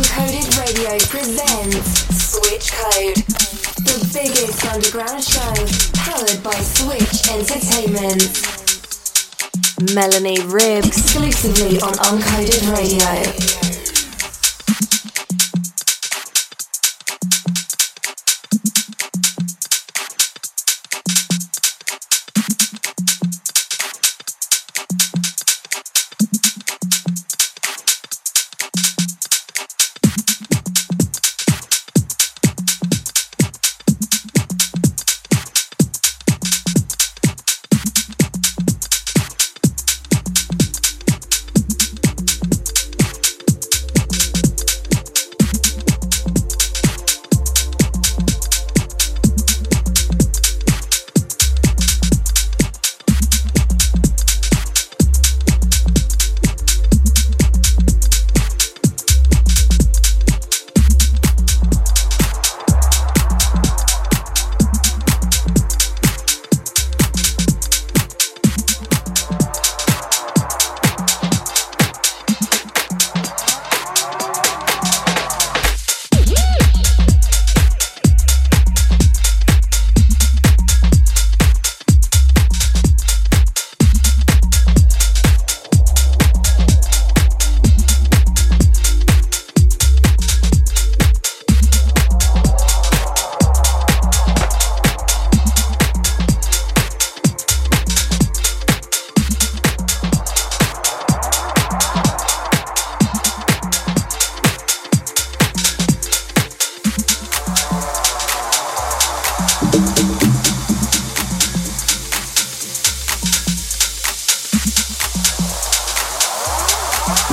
Uncoded Radio presents Switch Code, the biggest underground show powered by Switch Entertainment. Melanie Ribbe exclusively on Uncoded Radio.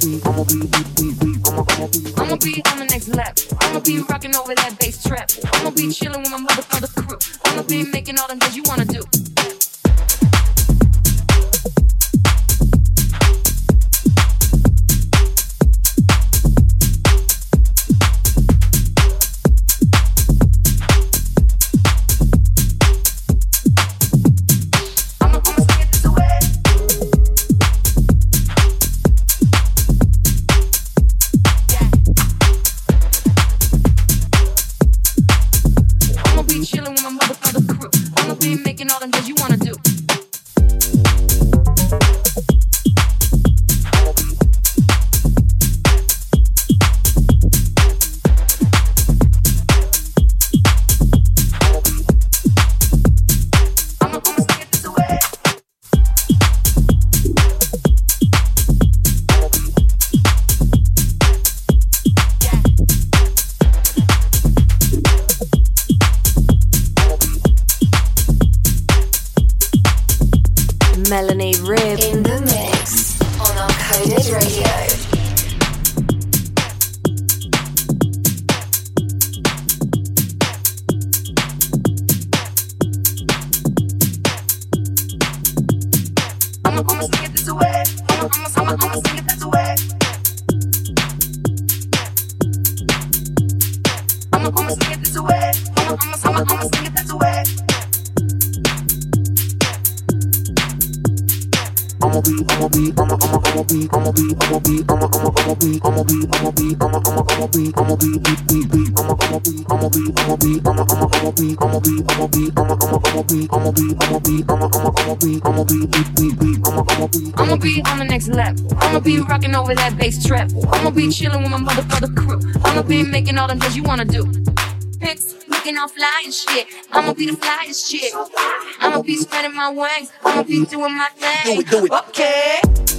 I'ma be on the next lap. I'ma be rocking over I'ma, sneak sing it this away. I'ma, I'ma, I'ma, I'ma sing it this away. Rocking over that bass trap. I'ma be chilling with my motherfucker crew. I'ma be making all them things you wanna do. Pics, fly and shit. I'ma be the flyest chick. I'ma be spreading my wings. I'ma be doing my thing. Do it, do it. Okay.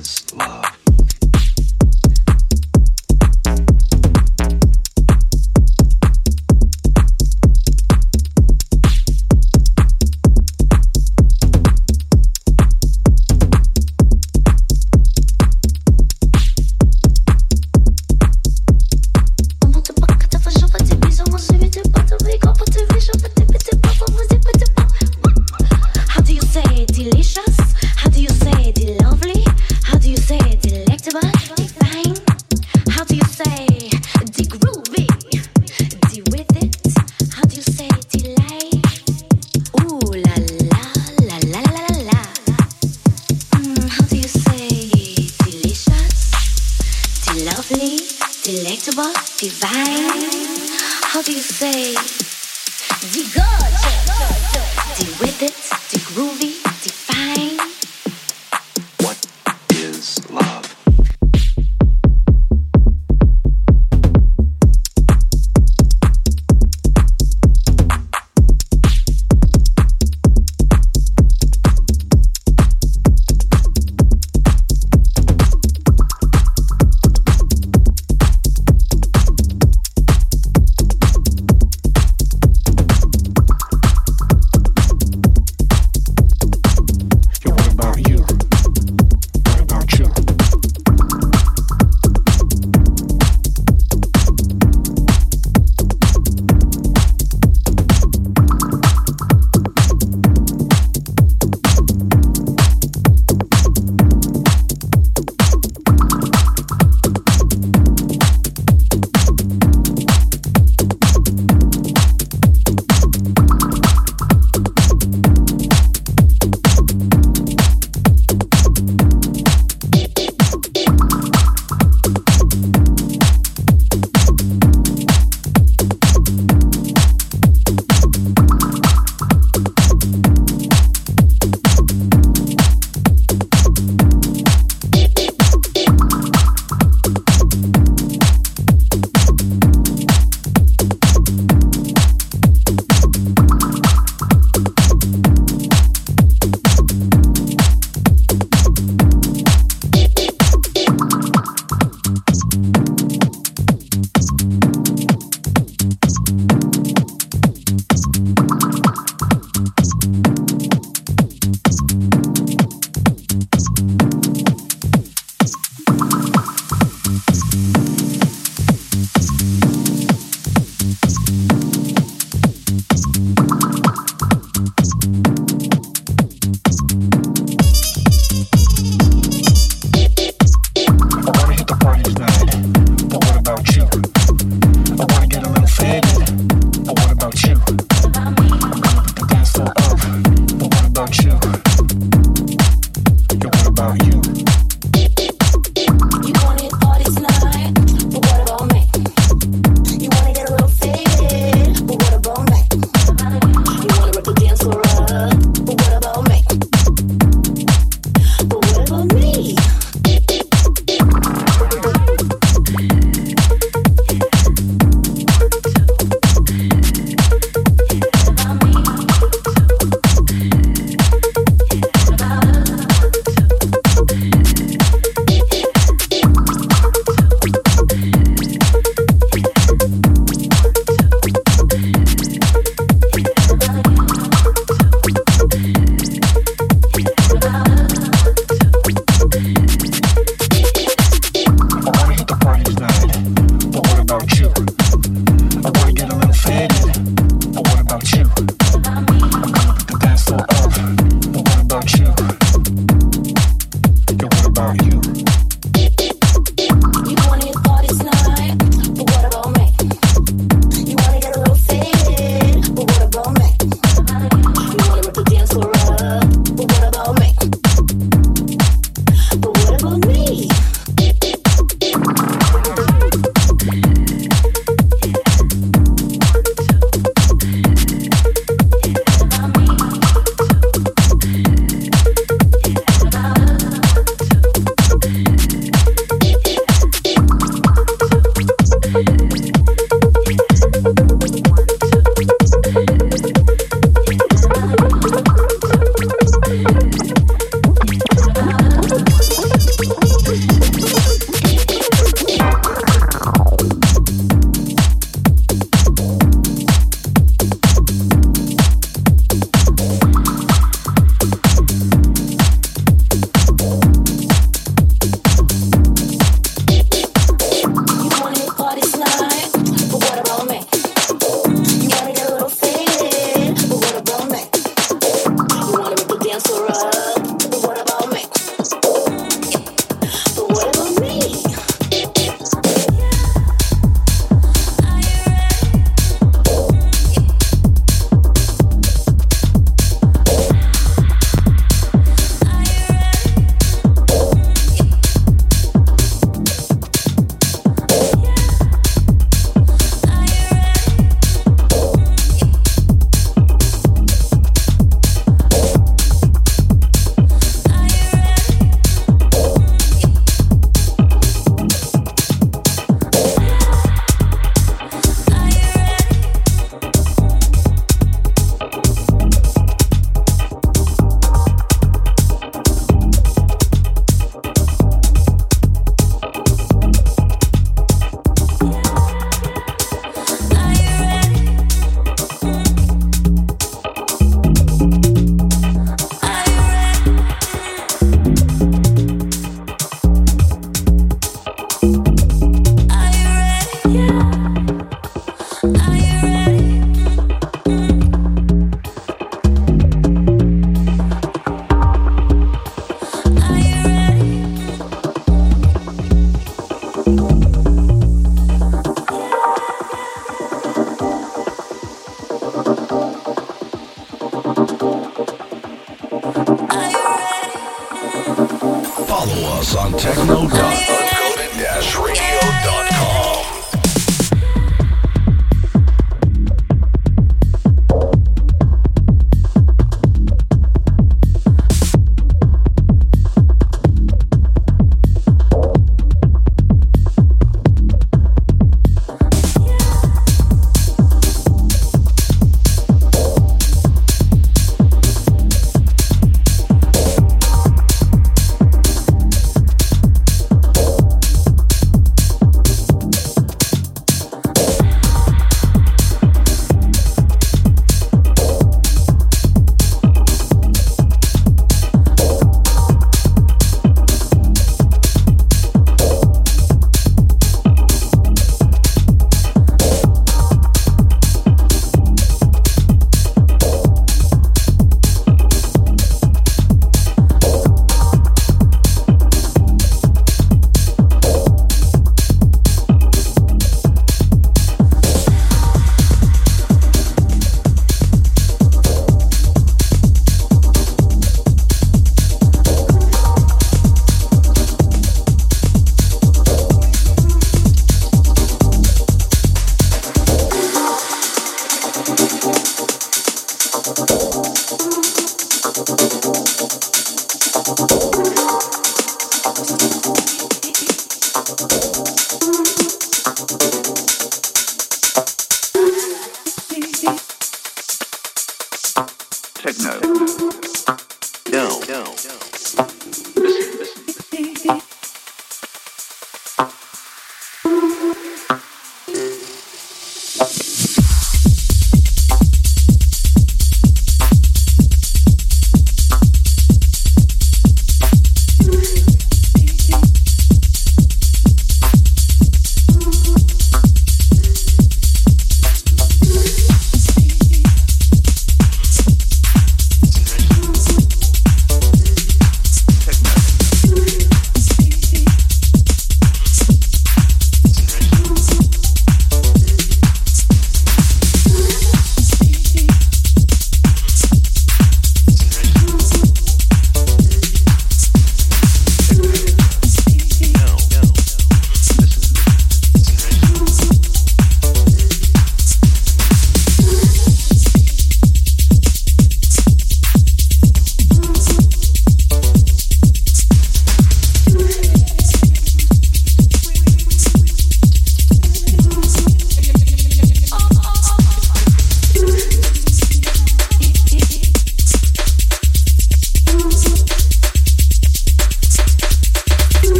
is love.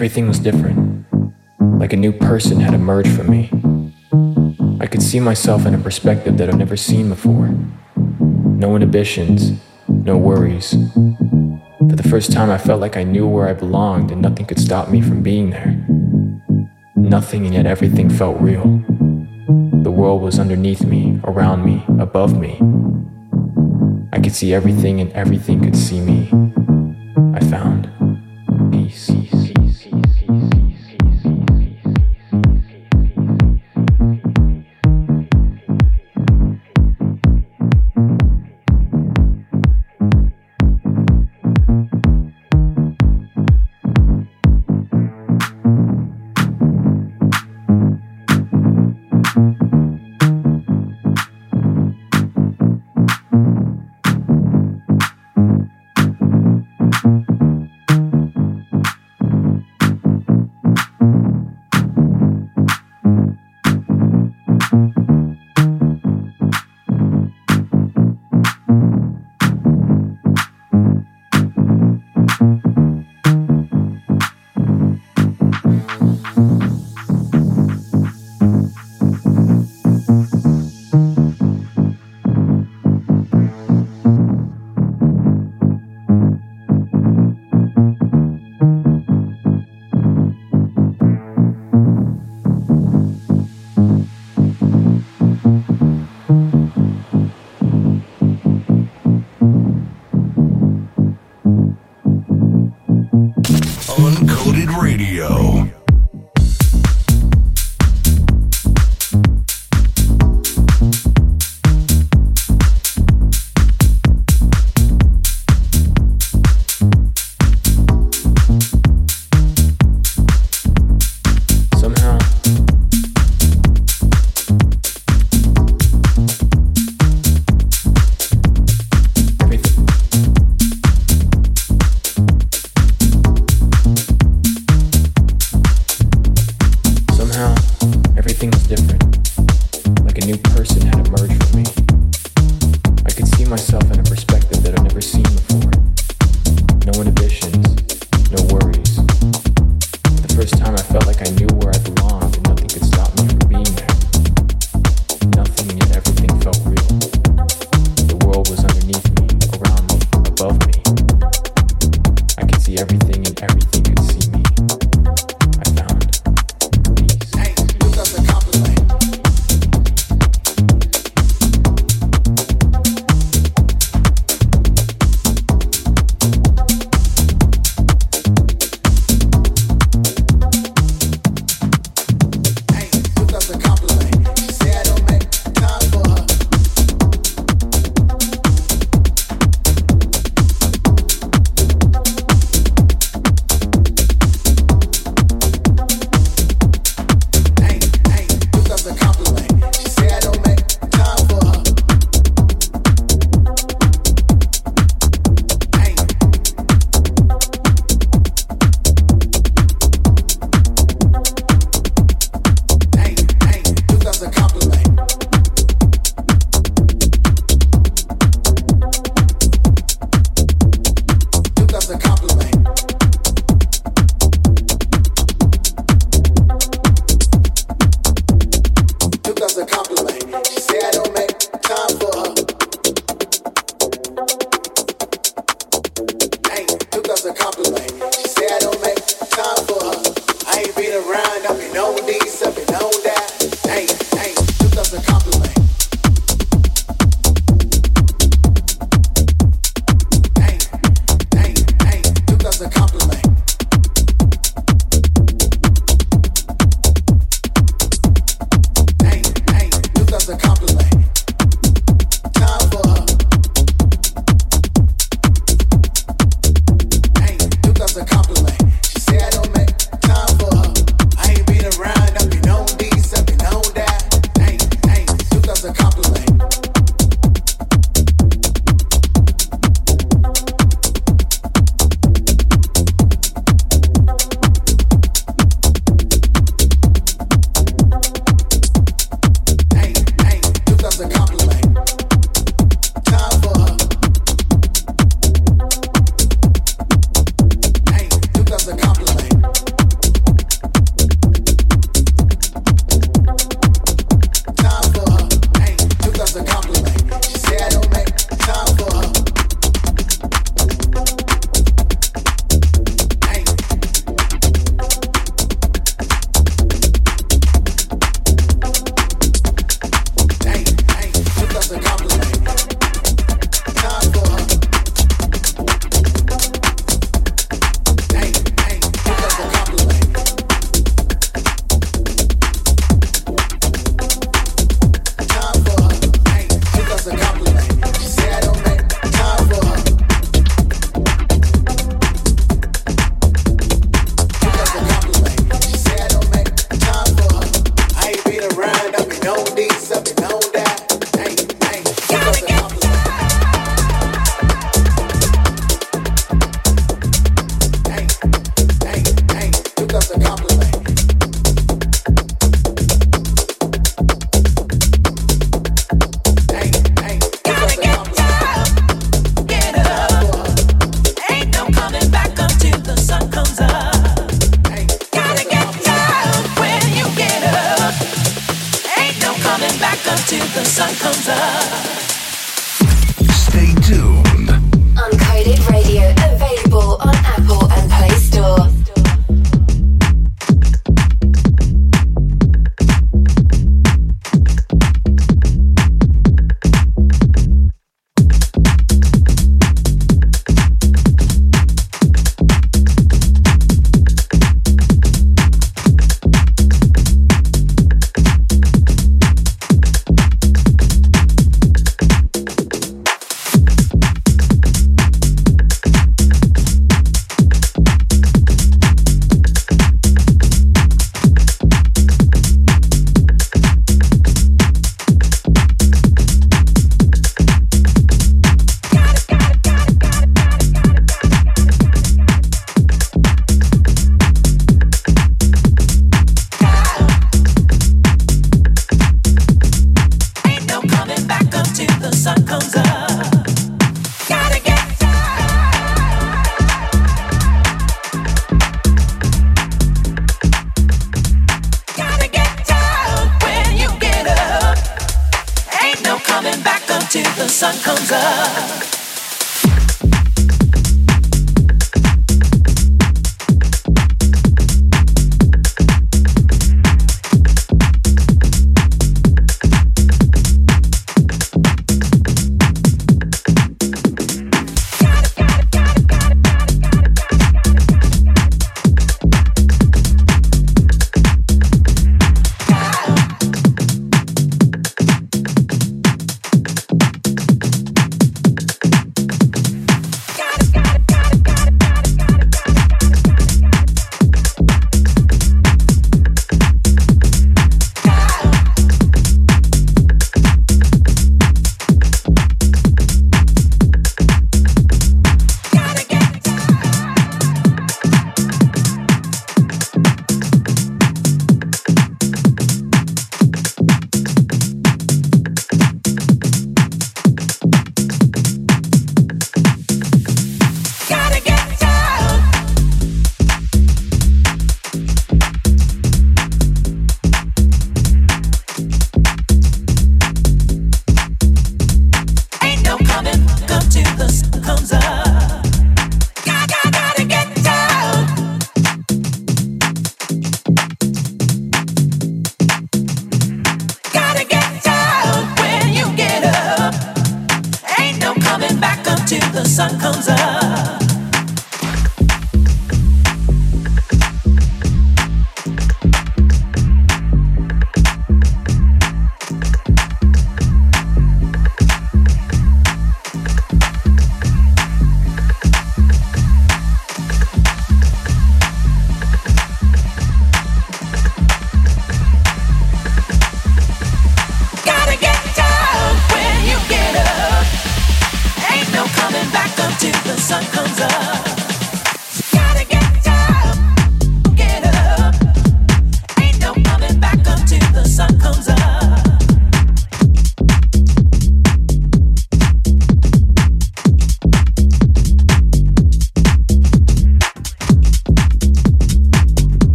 Everything was different, like a new person had emerged from me. I could see myself in a perspective that I've never seen before. No inhibitions, no worries. For the first time, I felt like I knew where I belonged and nothing could stop me from being there. Nothing and yet everything felt real. The world was underneath me, around me, above me. I could see everything and everything could see me. I found.